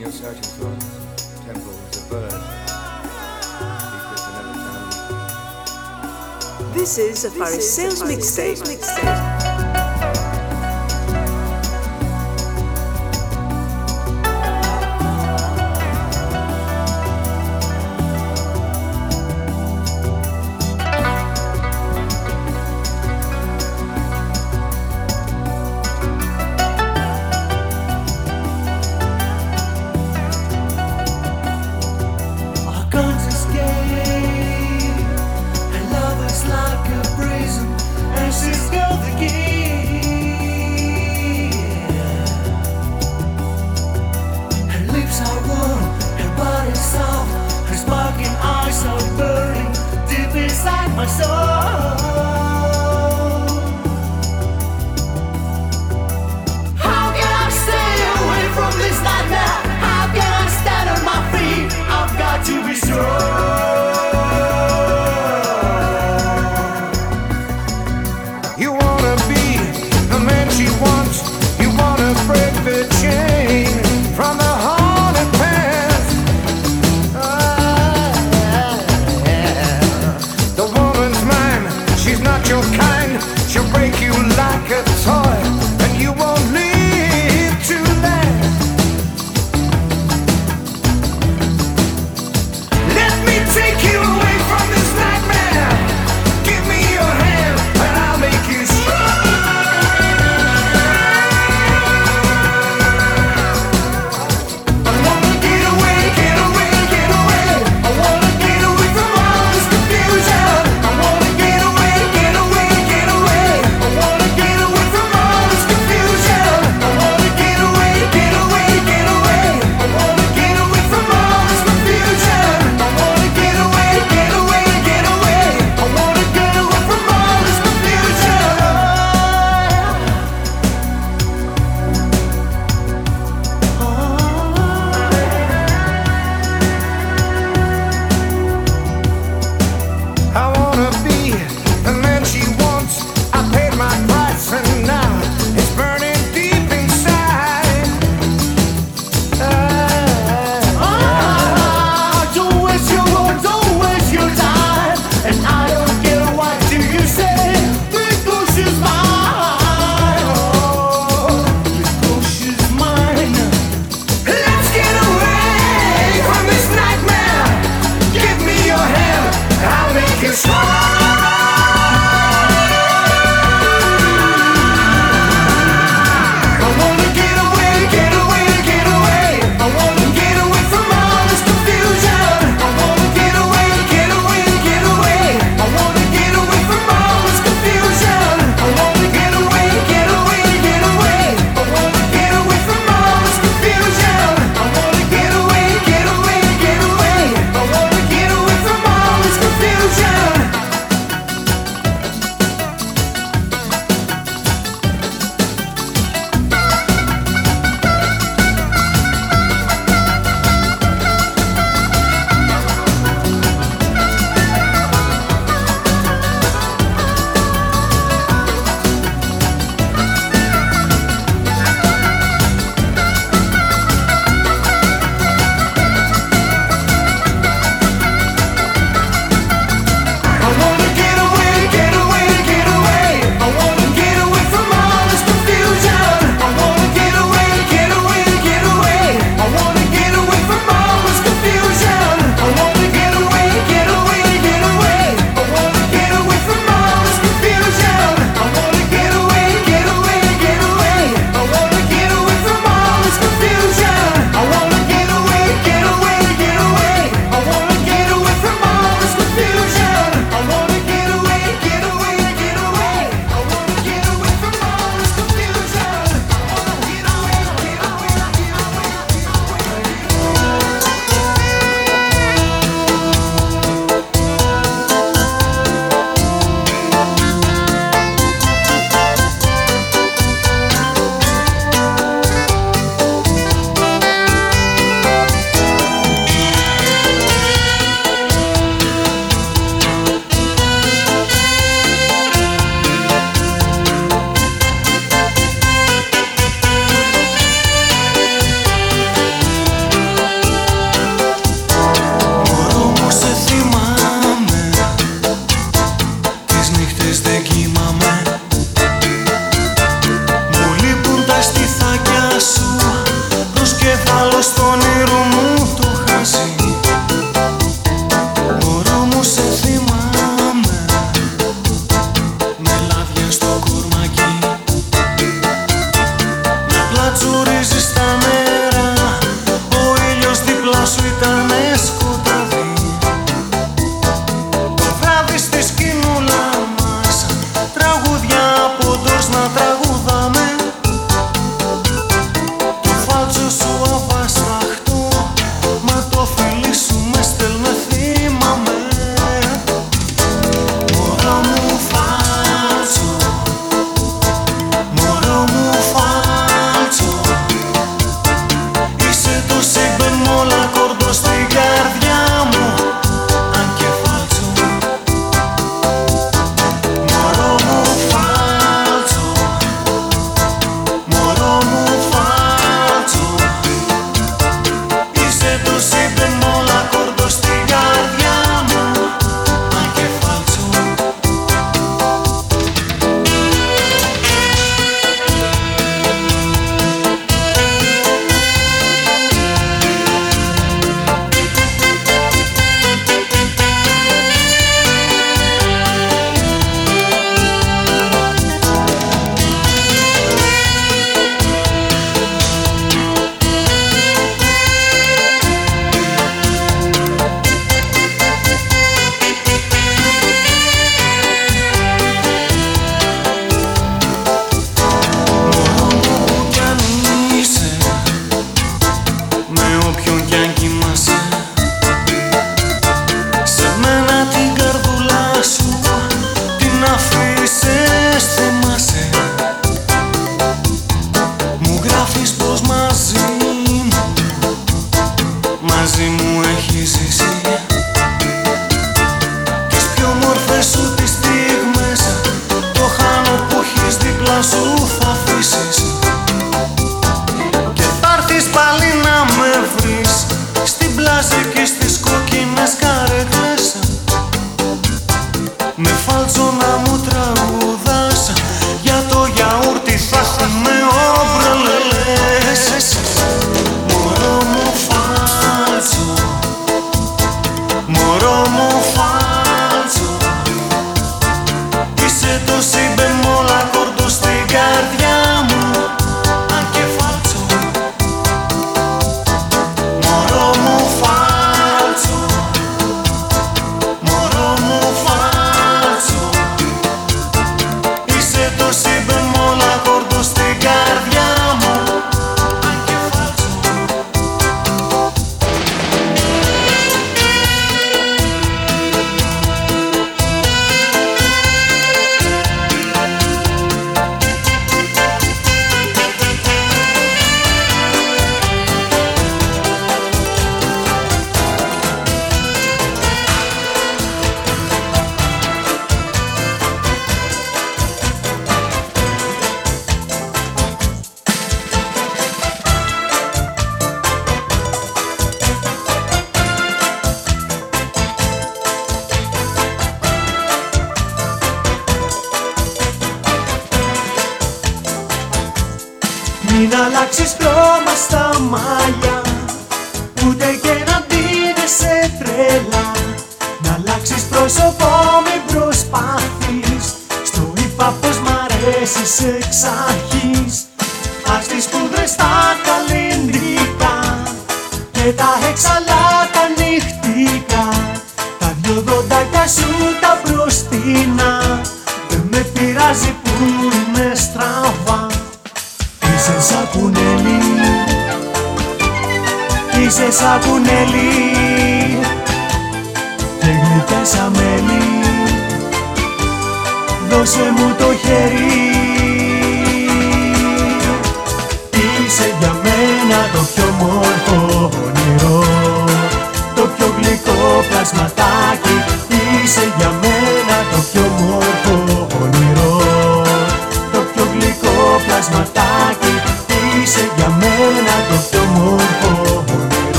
you're searching for temple is a bird. This is a Paris sales mixtape.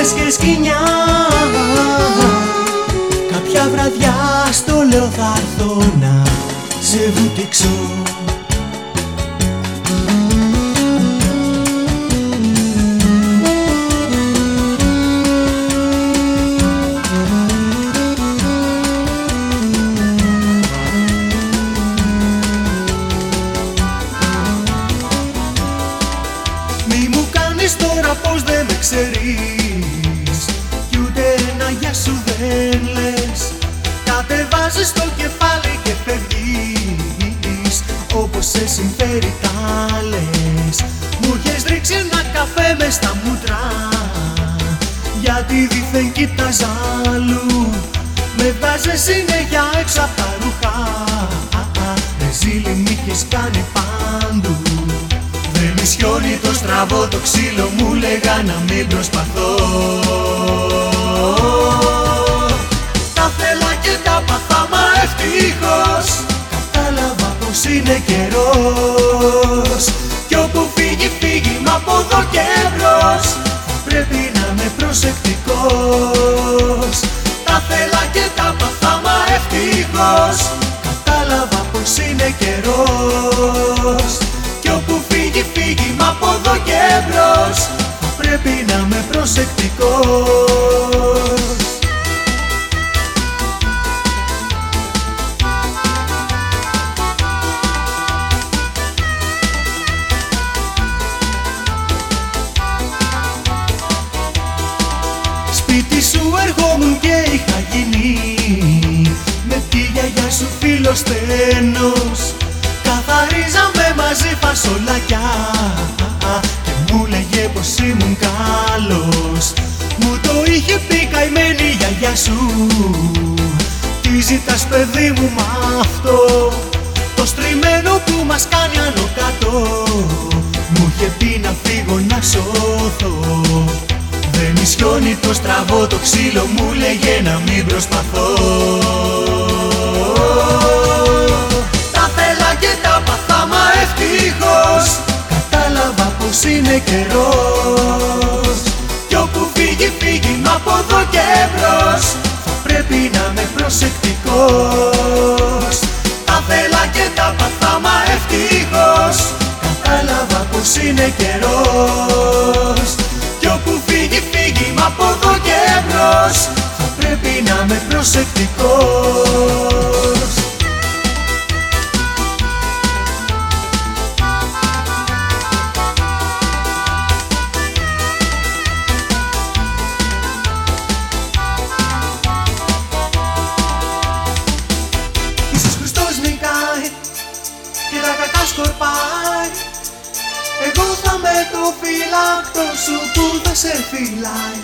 Με σκάλες και σκοινιά. Κάποια βραδιά στο λέω θα έρθω να σε βουτήξω το ξύλο μου λέγα να μην προσπαθώ. Τα θέλα και τα παθά μα ευτυχώς. Κατάλαβα πως είναι καιρός. Κι όπου φύγει φύγει μα από εδώ και μπρος Θα πρέπει να είμαι προσεκτικός. Τα θέλα και τα παθά μα ευτυχώς. Κατάλαβα πως είναι καιρός προσεκτικός. Σπίτι σου ερχόμουν και είχα γίνει. Με τη γιαγιά σου φίλο στένος Καθαρίζαμε μαζί φασολάκια Και μου λέγε πως ήμουν καλός. Μου το είχε πει καημένη η γιαγιά σου. Τι ζητάς παιδί μου μ' αυτό. Το στριμμένο που μας κάνει άνω κάτω. Μου είχε πει να φύγω να σώθω. Δεν ισιώνει το στραβό το ξύλο μου λέγε να μην προσπαθώ. Τα θέλα και τα παθά μα ευτυχώς Κατάλαβα πως είναι καιρός. Κι όπου φύγει φύγει μα από εδώ και μπρος Θα πρέπει να είμαι προσεκτικός. Τα θέλα και τα παθά μα ευτυχώς. Κατάλαβα πως είναι καιρός. Κι όπου φύγει φύγει μα από εδώ και μπρος Θα πρέπει να είμαι είμαι προσεκτικός κακά σκορπάει Εγώ θα με το φυλάκτο σου που θα σε φυλάει.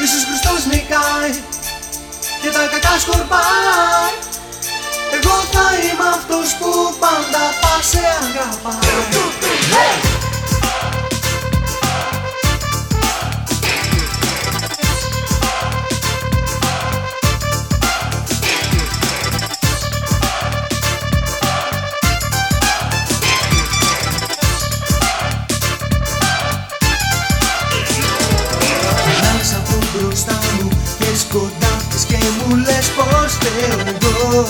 Ιησούς Χριστός νικάει και τα κακά σκορπάει. Εγώ θα είμαι αυτός που πάντα θα σε αγαπάει. Περνάς πως φταίω εγώ.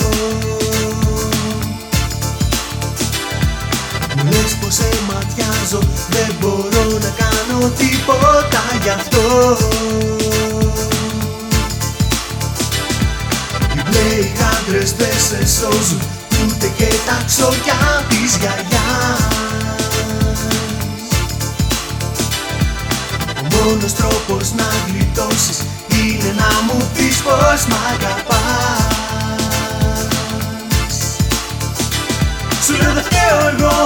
Μου λες πως σε ματιάζω, δεν μπορώ να κάνω τίποτα γι' αυτό. Οι μπλέοι άντρες δεν σε σώζουν, ούτε και τα ξωριά της γιαγιάς. Ο μόνος τρόπος να γλιτώσεις είναι να μου πεις πως μ' αγαπάς. Σου λέω δεν φταίω εγώ.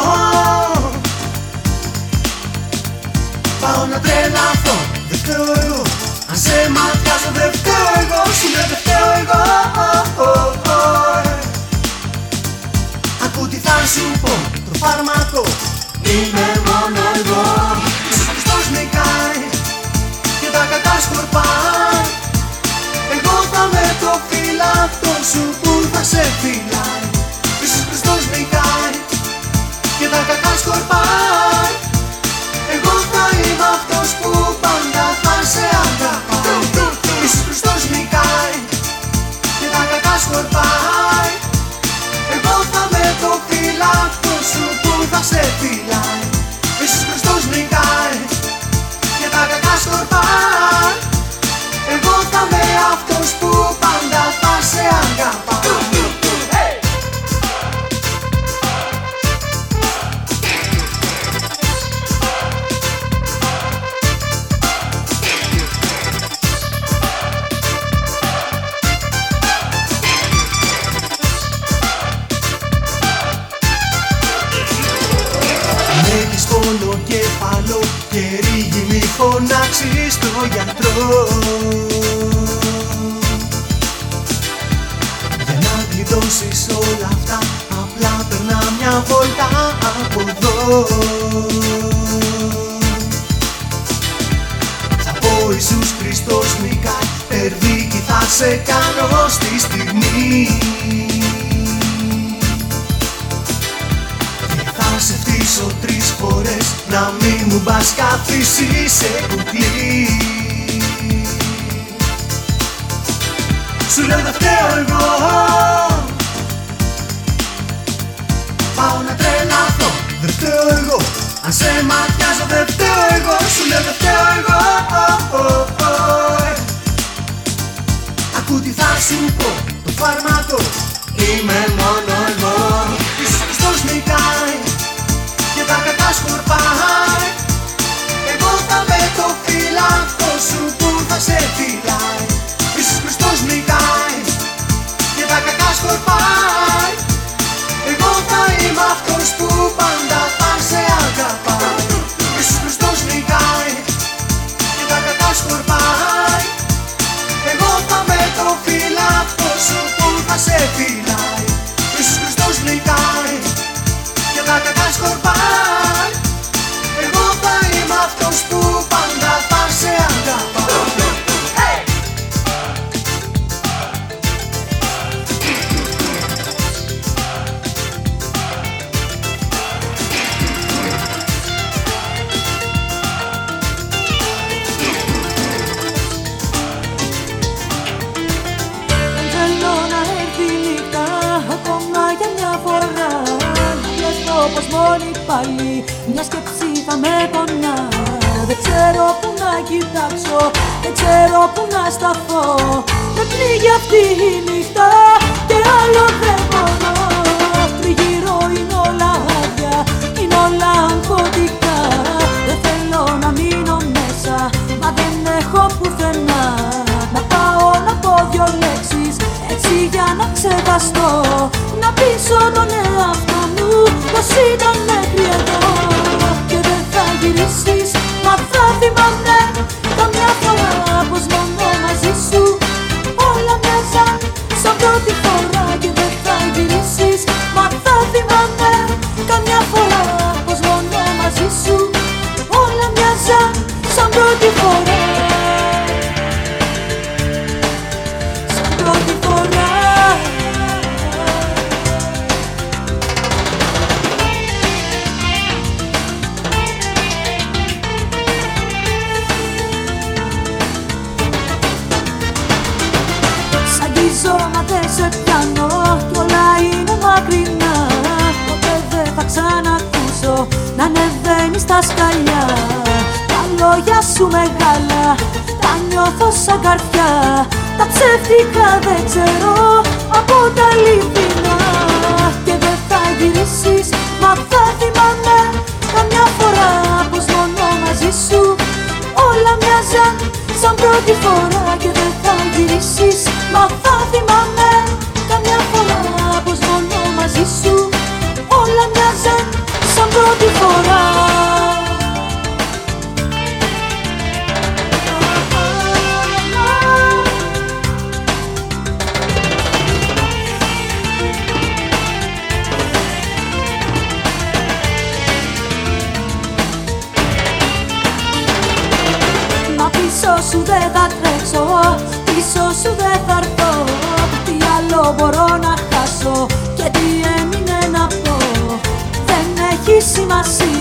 Πάω να τρελαθώ, δεν φταίω εγώ. Αν σε ματιάζω δεν φταίω εγώ. Σου λέω δεν φταίω εγώ. Ακού τι θα σου πω, το φάρμακο. Είμαι μόνο εγώ. Ιησούς Χριστός νικάει και τα κακά σκορπάει Εγώ θα με το φυλακτό σου που θα σε φυλάει. Ιησούς Χριστός νικάει και τα κακά σκορπάει Εγώ θα είμαι αυτός που πάντα θα σε αγαπάει. Ιησούς Χριστός νικάει και τα κακά σκορπάει Εγώ θα με το φυλακτό σου που θα σε φυλάει. Ιησούς Χριστός νικάει και τα κακά σκορπάει Εγώ θα είμαι αυτός που πάντα θα σε αγαπάει φωνάξεις το γιατρό. Για να γλιτώσεις όλα αυτά απλά περνά μια βόλτα από εδώ. Θα πω Ιησούς Χριστός νικάει Περδίκη θα σε κάνω στη στιγμή μου μπας καθίσει σε κουκλί. Σου λέω δεν φταίω εγώ. Πάω να τρελαθώ, δεν φταίω εγώ. Αν σε ματιάζω δεν φταίω εγώ. Σου λέω δεν φταίω εγώ. Ακού τι θα σου πω, το φάρμακο Είμαι μόνο εγώ. Ιησούς Χριστός νικάει και τα κακά σκορπάει Εγώ θα με το φυλάκο σου που θα σε φυλάει. Ιησούς Χριστός νικάει και τα κακά σκορπάει. Εγώ θα είμαι αυτός που πάντα πάλι. Μια σκέψη θα με πονά Δεν ξέρω που να κοιτάξω Δεν ξέρω που να σταθώ. Με πνίγει αυτή η νύχτα Και άλλο δεν μπορώ Τριγύρω είναι όλα άδεια Είναι όλα αγχωτικά. Δεν θέλω να μείνω μέσα Μα δεν έχω πουθενά. Να πάω να πω δυο λέξεις Έτσι για να ξεχαστώ Να πείσω τον εαυτό μου Πως ήταν Hadi benden σαν καρδιά. Τα ψεύτικα δεν ξέρω από τα λιβινά Και δεν θα γυρίσεις μα θα θυμάμαι Καμιά φορά πως μόνο μαζί σου Όλα μοιάζαν σαν πρώτη φορά. Και δεν θα γυρίσεις μα θα θυμάμαι Καμιά φορά πως μόνο μαζί σου Όλα μοιάζαν σαν πρώτη φορά. assim.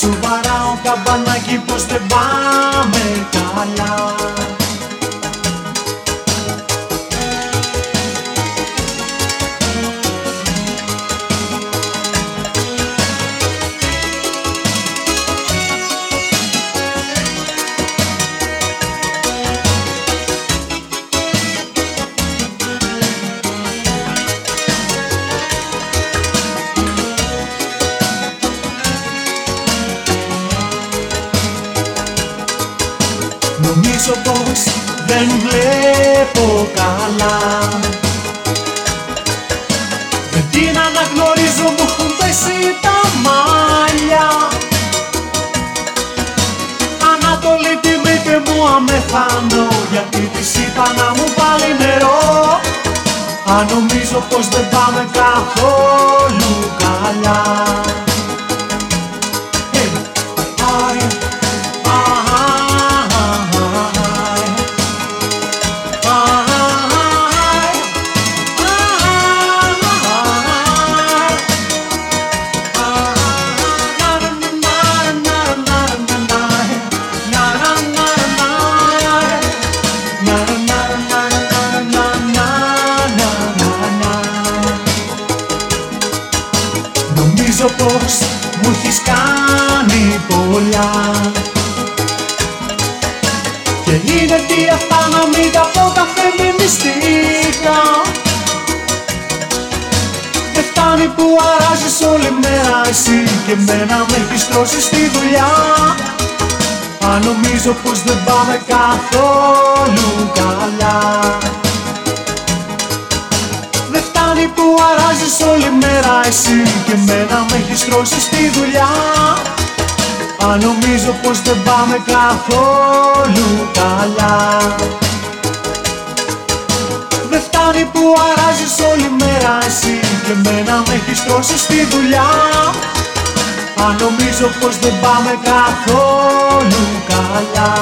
Σου βαράω καμπανάκι πως δεν πάμε καλά. Νομίζω πως δεν πάμε καθόλου καλά. πως δεν πάμε καθόλου καλά. Δεν φτάνει που αράζεις όλη μέρα εσύ και μένα με έχεις τρώσει στη δουλειά. Αν νομίζω πως δεν πάμε καθόλου καλά. Δεν φτάνει που αράζεις όλη μέρα εσύ και μένα με έχεις τρώσει στη δουλειά. Αν νομίζω πως δεν πάμε καθόλου καλά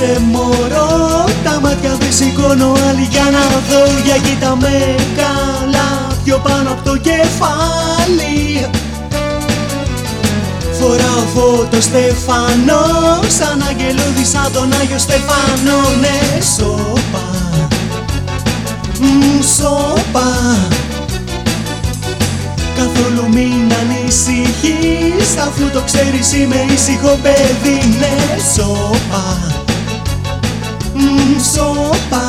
γίνεσαι μωρό. Τα μάτια δεν σηκώνω άλλη για να δω. Για κοίτα με καλά πιο πάνω από το κεφάλι. Φοράω φώτο στεφανό. Σαν αγγελούδι σαν τον Άγιο Στεφανό. Ναι σώπα. Μ, Σώπα. Καθόλου μην ανησυχείς. Αφού το ξέρεις είμαι ήσυχο παιδί. Ναι σώπα Μ, Σώπα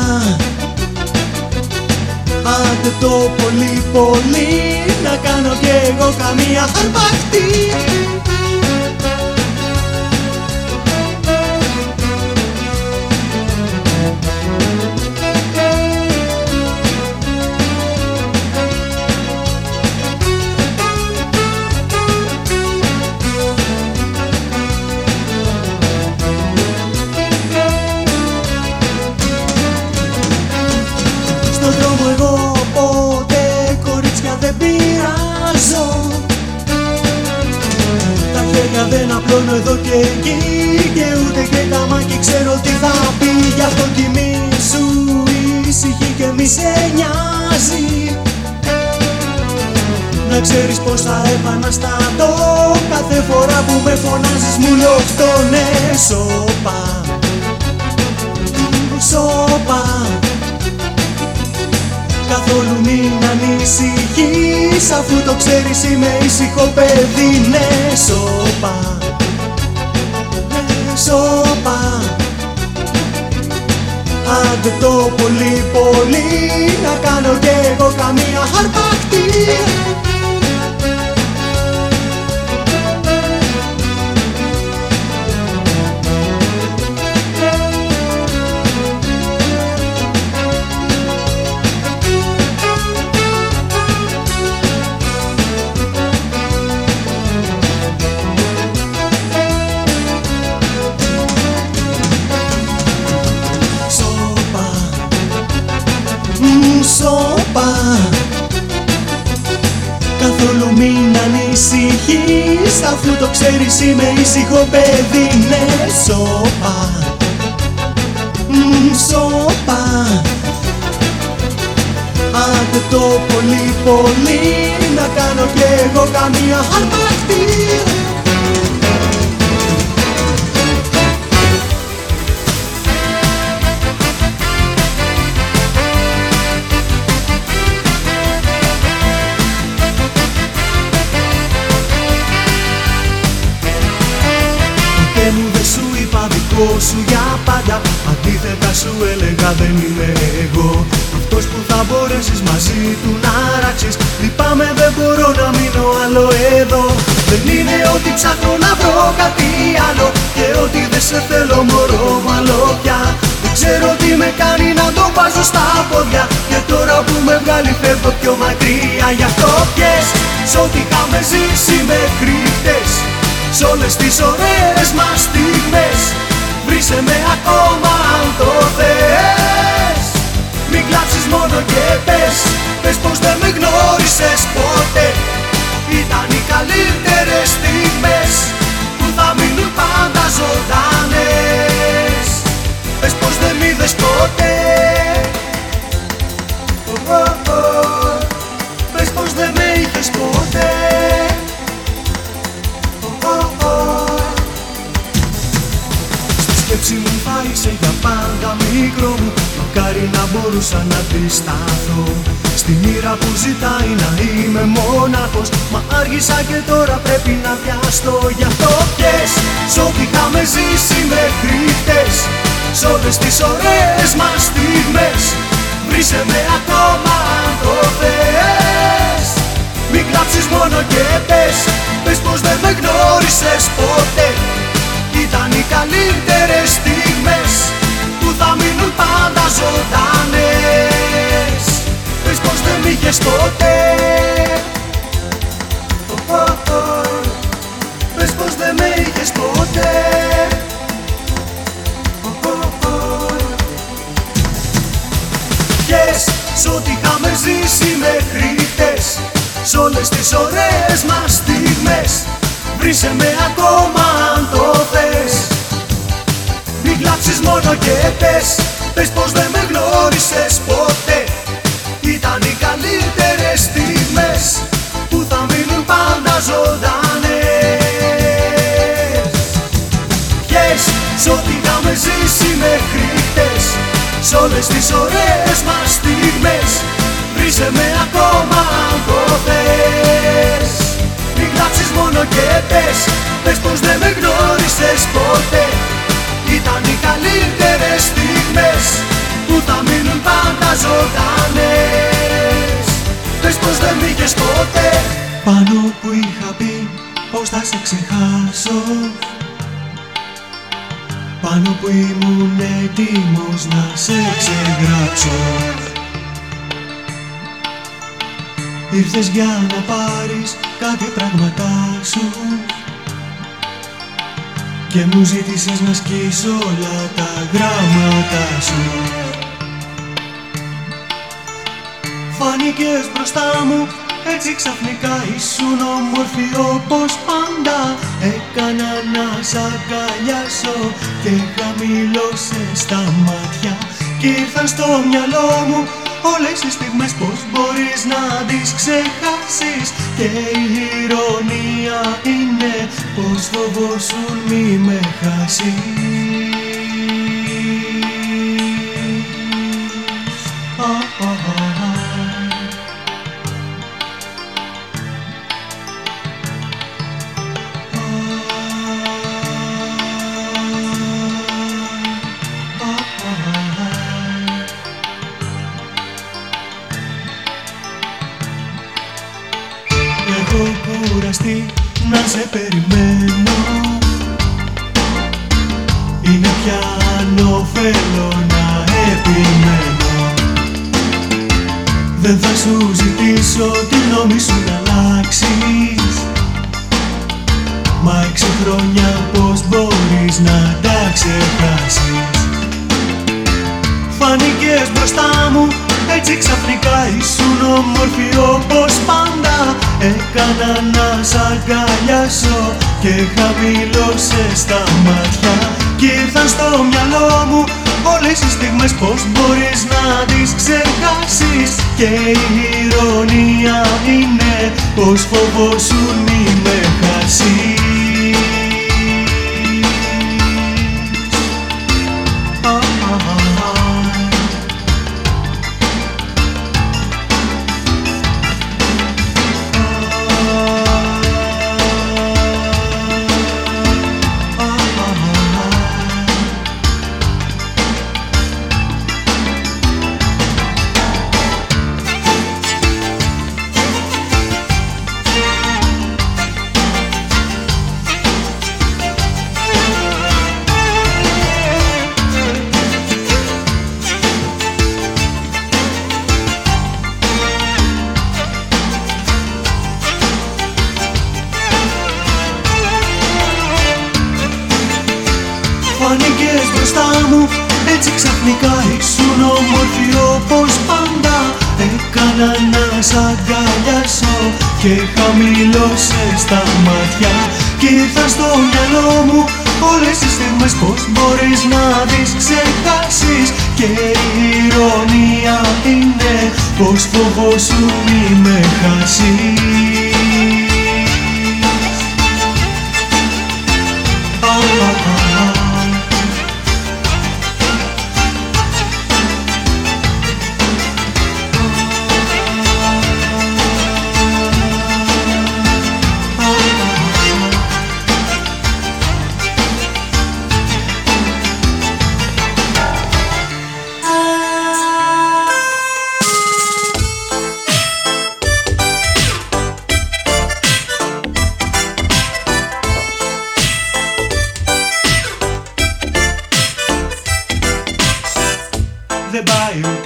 Άντε το πολύ πολύ Να κάνω κι εγώ καμία αρπακτή χέρια δεν απλώνω εδώ και εκεί Και ούτε και τα μάκη ξέρω τι θα πει. Γι' αυτό κοιμήσου ήσυχη και μη σε νοιάζει. Να ξέρεις πως θα επαναστατώ Κάθε φορά που με φωνάζεις μου λέω αυτό ναι σώπα Σώπα. Καθόλου μην ανησυχείς Αφού το ξέρεις είμαι ήσυχο παιδί Ναι σώπα Ναι σώπα Άντε το πολύ πολύ Να κάνω κι εγώ καμία αρπακτή ανησυχείς Αφού το ξέρεις είμαι ήσυχο παιδί Ναι σώπα. Μ, Σώπα. Άντε το πολύ πολύ Να κάνω κι εγώ καμία αρπακτή δικό σου για πάντα. Αντίθετα σου έλεγα δεν είμαι εγώ Αυτός που θα μπορέσεις μαζί του να ράξεις. Λυπάμαι δεν μπορώ να μείνω άλλο εδώ. Δεν είναι ότι ψάχνω να βρω κάτι άλλο Και ότι δεν σε θέλω μωρό μαλό πια. Δεν ξέρω τι με κάνει να το βάζω στα πόδια Και τώρα που με βγάλει φεύγω πιο μακριά. Γι' αυτό πιες Σ' ό,τι είχαμε ζήσει μέχρι χτες. Σ' όλες τις ωραίες μας στιγμές Βρήσε με ακόμα αν το θες. Μην κλάψεις μόνο και πες Πες πως δεν με γνώρισες ποτέ. Ήταν οι καλύτερες στιγμές Που θα μείνουν πάντα ζωντανές. Πες πως δεν μ' είδες ποτέ. Ω, ω, ω. Πες πως δεν με είχες ποτέ Στη σκέψη μου θα είσαι για πάντα μικρό μου. Μακάρι να μπορούσα να αντισταθώ. Στη μοίρα που ζητάει να είμαι μόναχος. Μα άργησα και τώρα πρέπει να βιαστώ. Γι' αυτό πιες Σ' ό,τι είχαμε ζήσει μέχρι χτες. Σ' όλες τις ωραίες μας στιγμές. Βρίσκε με ακόμα αν το θες. Μην κλάψεις μόνο και πες. Πες πως δεν με γνώρισες ποτέ Ήταν οι καλύτερες στιγμές Που θα μείνουν πάντα ζωντανές. Πες πως δεν μ' είχες ποτέ Πες πως δεν με είχες ποτέ Ποιες σ' ό,τι είχαμε ζήσει μέχρι χτες Σ' όλες τις ωραίες μας στιγμές Βρίσκε με ακόμα αν το θες. Μην κλάψεις μόνο και πες Πες πως δεν με γνώρισες ποτέ. Ήταν οι καλύτερες στιγμές Που θα μείνουν πάντα ζωντανές. Ποιες σ' ό,τι είχαμε ζήσει μέχρι χτες Σ' όλες τις ωραίες μας στιγμές. Βρίσκε με ακόμα αν το κλάψεις μόνο και πες Πες πως δεν με γνώρισες ποτέ. Ήταν οι καλύτερες στιγμές Που θα μείνουν πάντα ζωντανές. Πες πως δεν μ' είχες ποτέ. Πάνω που είχα πει πως θα σε ξεχάσω. Πάνω που ήμουν έτοιμος να σε ξεγράψω Ήρθες για να πάρεις κάτι πράγματά σου. Και μου ζήτησες να σκίσω όλα τα γράμματα σου. Φάνηκες μπροστά μου έτσι ξαφνικά ήσουν όμορφη όπως πάντα. Έκανα να σ' αγκαλιάσω και χαμηλώσες τα μάτια. Κι ήρθαν στο μυαλό μου όλες οι στιγμές πως μπορείς να τις ξεχάσεις Και η ηρωνία είναι πως φοβόσουν μη με χάσεις σε περιμένω. Είναι πια ανώφελο να επιμένω. Δεν θα σου ζητήσω τη γνώμη σου να αλλάξεις. Μα έξι χρόνια πως μπορείς να τα ξεχάσεις Φάνηκες μπροστά μου έτσι ξαφνικά ήσουν όμορφη όπως πάντα Έκανα να σ' αγκαλιάσω και χαμηλώσες τα μάτια. Κι ήρθαν στο μυαλό μου όλες οι στιγμές. Πως μπορείς να τις ξεχάσεις; Και η ηρωνία είναι πως φοβόσουν μη με χάσεις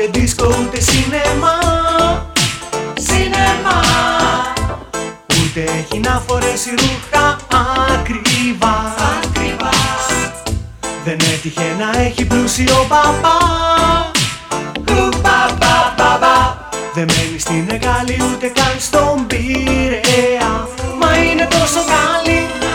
ούτε δίσκο ούτε σινεμά Σινεμά Ούτε έχει να φορέσει ρούχα ακριβά. Ακριβά. Δεν έτυχε να έχει πλούσιο παπά. Πα Δεν μένει στην Εγάλη ούτε καν στον Πειραιά. Μα είναι τόσο καλή.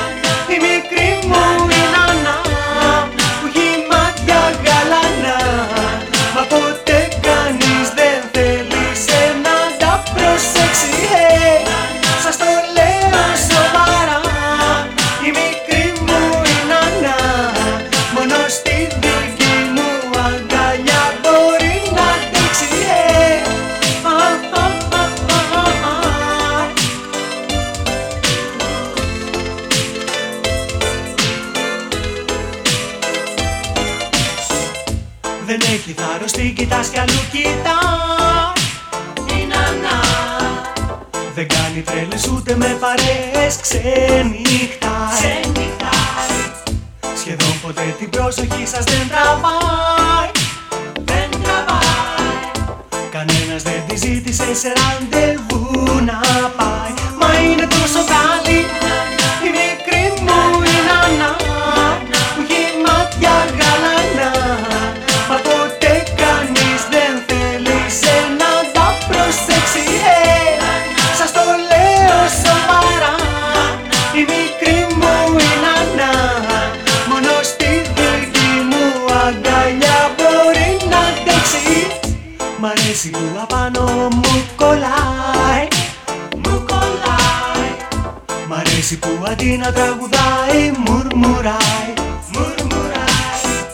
τραγουδάει, μουρμουράει, μουρμουράει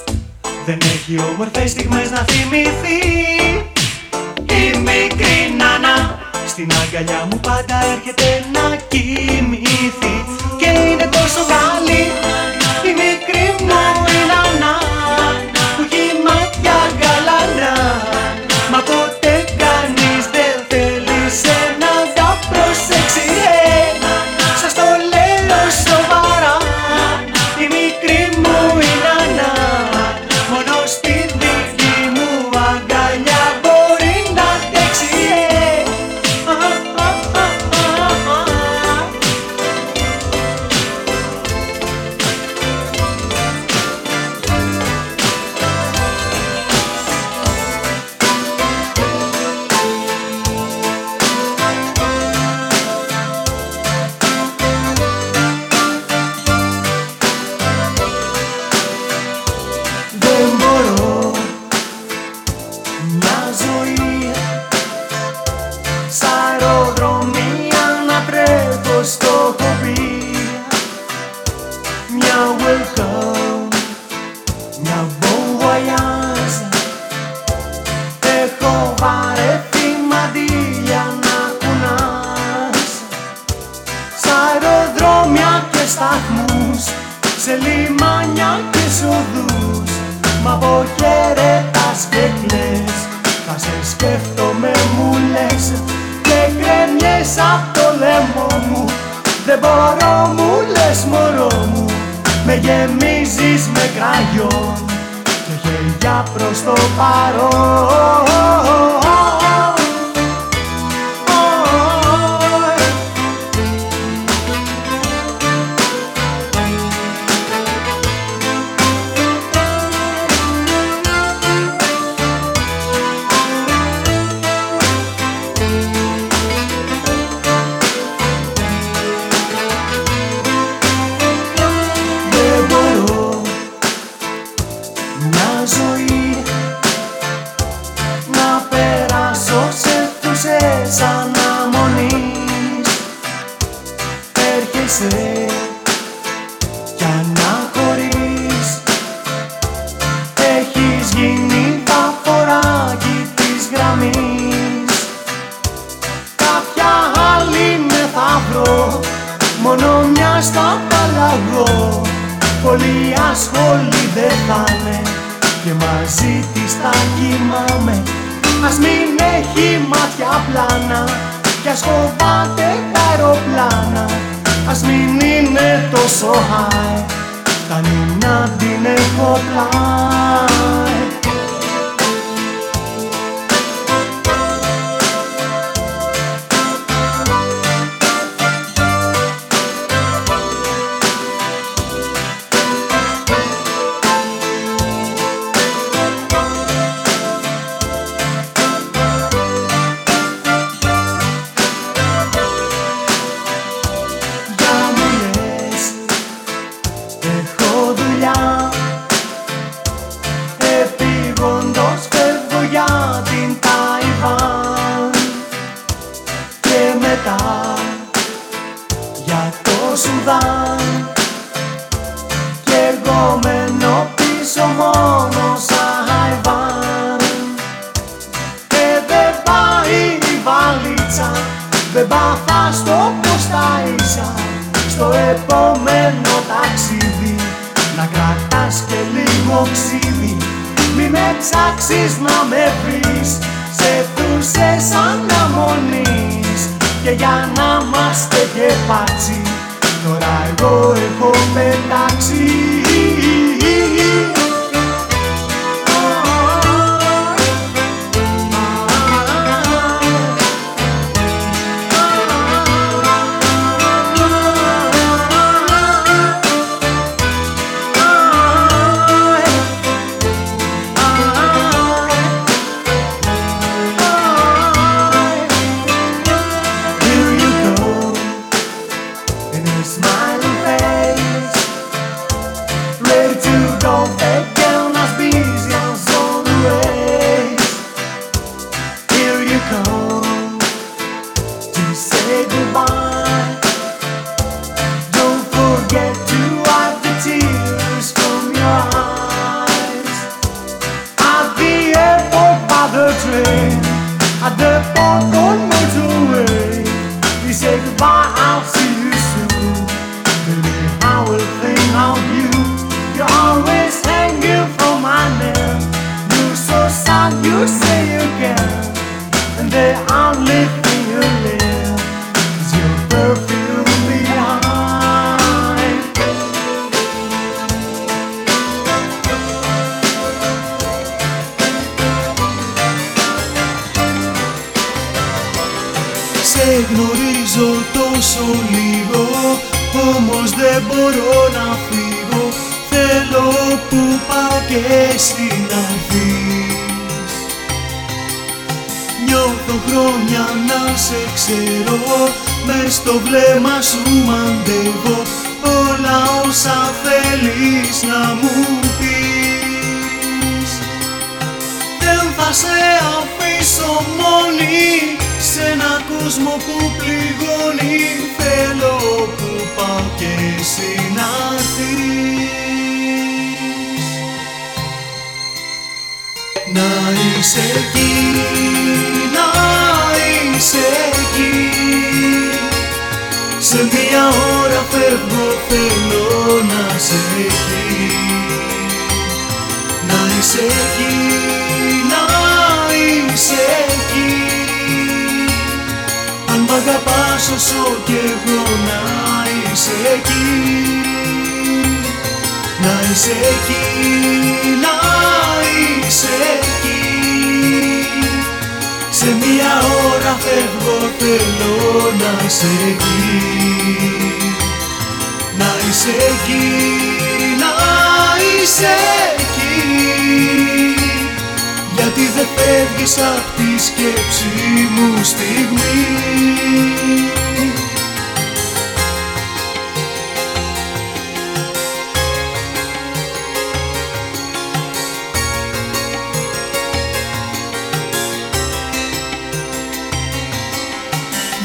Δεν έχει όμορφες στιγμές να θυμηθεί. Η μικρή νάνα Στην αγκαλιά μου πάντα έρχεται να κοιμηθεί. Και είναι τόσο καλή η μικρή νάνα Και για να είμαστε και πάτσι Τώρα εγώ έχω πετάξει που πληγώνει Θέλω που πάω και εσύ να έρθεις Να είσαι εκεί, να είσαι εκεί. Σε μια ώρα φεύγω θέλω να σε εκεί να είσαι εκεί, να είσαι εκεί. Αν μ' αγαπάς όσο κι εγώ να είσαι εκεί. Να είσαι εκεί, να είσαι εκεί. Σε μια ώρα φεύγω θέλω να είσαι εκεί. Να είσαι εκεί, να είσαι εκεί Γιατί δεν φεύγεις απ' τη σκέψη μου στιγμή.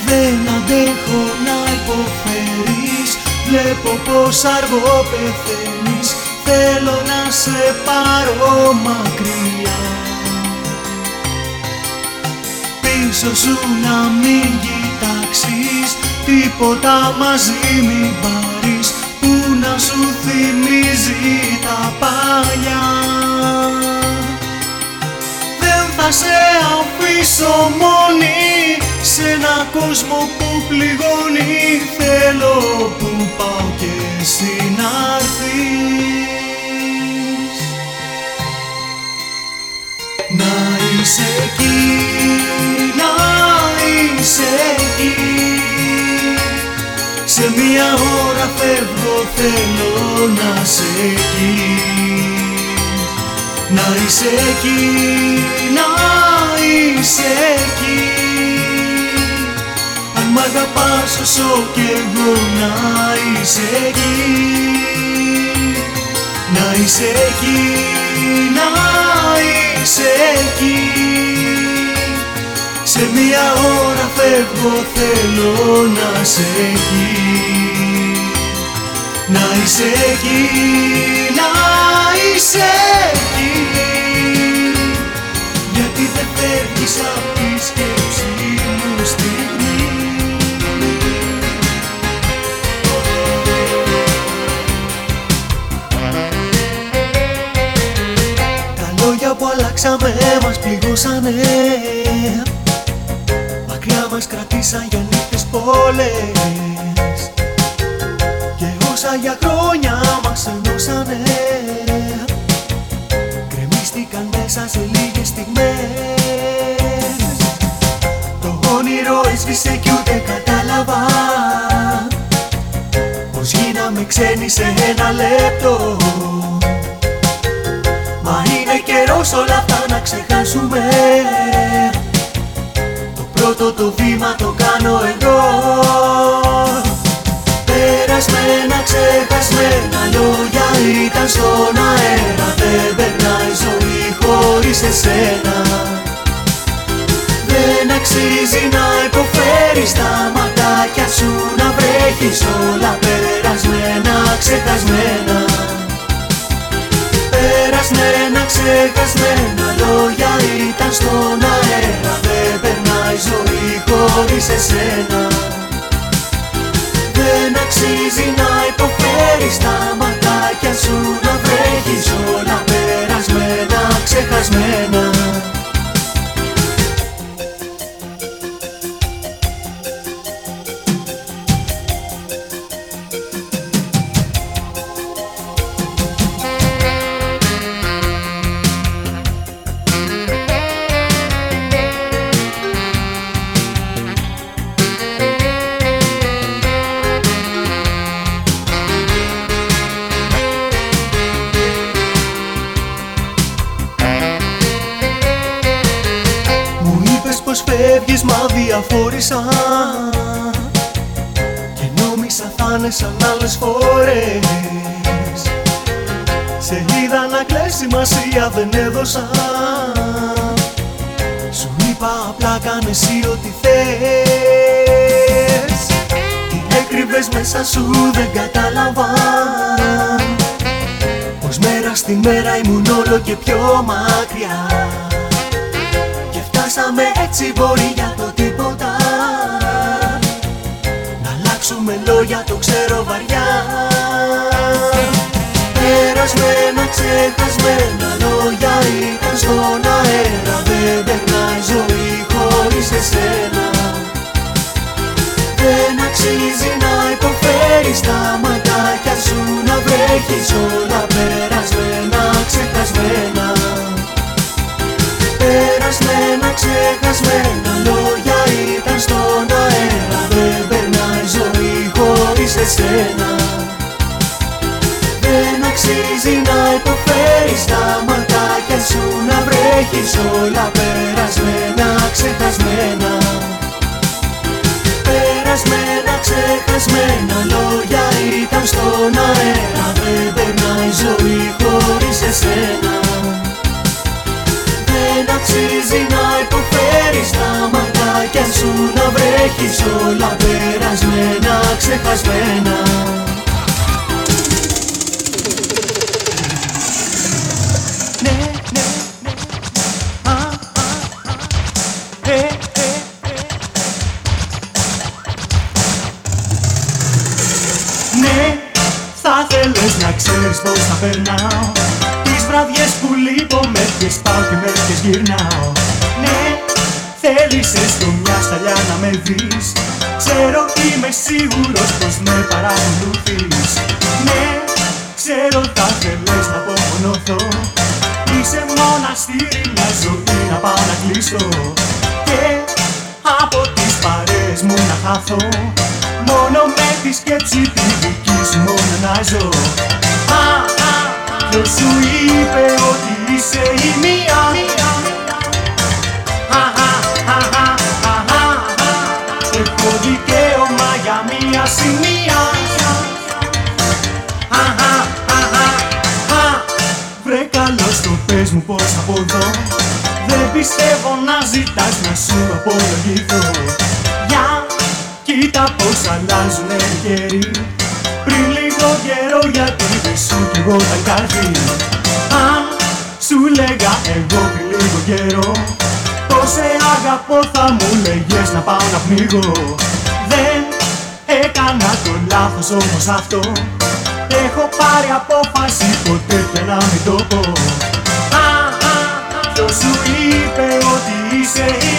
Δεν αντέχω να υποφέρεις. Βλέπω πως αργό πεθαίνεις. Θέλω να σε πάρω μακριά Πίσω σου να μην κοιτάξεις Τίποτα μαζί μην πάρεις Που να σου θυμίζει τα παλιά. Δεν θα σε αφήσω μόνη σε ένα κόσμο που πληγώνει. Θέλω που πάω και εσύ να έρθεις είσαι εκεί. Σε μια ώρα φεύγω θέλω να σε εκεί. Να είσαι εκεί, να είσαι εκεί. Αν μ' αγαπάς όσο κι εγώ να είσαι εκεί. Να είσαι εκεί, να είσαι εκεί Σε μια ώρα φεύγω θέλω να σε εκεί. Να είσαι εκεί, να είσαι εκεί. Γιατί δεν φεύγεις απ' τη σκέψη μου στιγμή. Τα λόγια που αλλάξαμε μας πληγώσανε. Μακριά μας κρατήσαν για νύχτες πόλες Και όσα για χρόνια μας ενώσανε Κρεμίστηκαν μέσα σε λίγες στιγμές. Το όνειρο έσβησε κι ούτε κατάλαβα Πως γίναμε ξένοι σε ένα λεπτό. Μα είναι καιρός όλα αυτά να ξεχάσουμε. Το πρώτο το βήμα το κάνω εγώ. Περασμένα, ξεχασμένα λόγια ήταν στον αέρα. Δεν περνάει ζωή χωρίς εσένα. Δεν αξίζει να υποφέρεις τα ματάκια σου Να βρέχεις όλα περασμένα, ξεχασμένα. Περασμένα, ξεχασμένα λόγια ήταν στον αέρα. Δεν περνάει ζωή χωρίς εσένα. Δεν αξίζει να υποφέρεις τα ματάκια σου και αξίζει να υποφέρεις τα ματάκια σου Να βρέχεις όλα περασμένα, ξεχασμένα αλλάζουνε οι καιροί. Πριν λίγο λίγο καιρό γιατί δεν σου κι εγώ τα κάτι Αν σου λέγα εγώ πριν λίγο καιρό Πως σε αγαπώ θα μου λέγες να πάω να πνίγω. Δεν έκανα το λάθος όμως αυτό. Έχω πάρει απόφαση ποτέ πια να μην το πω. Α, α, Ποιος σου είπε ότι είσαι η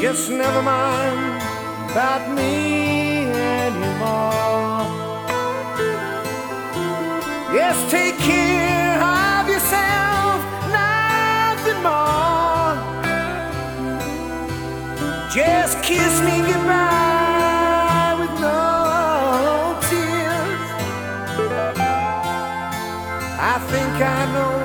Just never mind about me anymore. Yes, take care of yourself, nothing more. Just kiss me goodbye with no tears. I think I know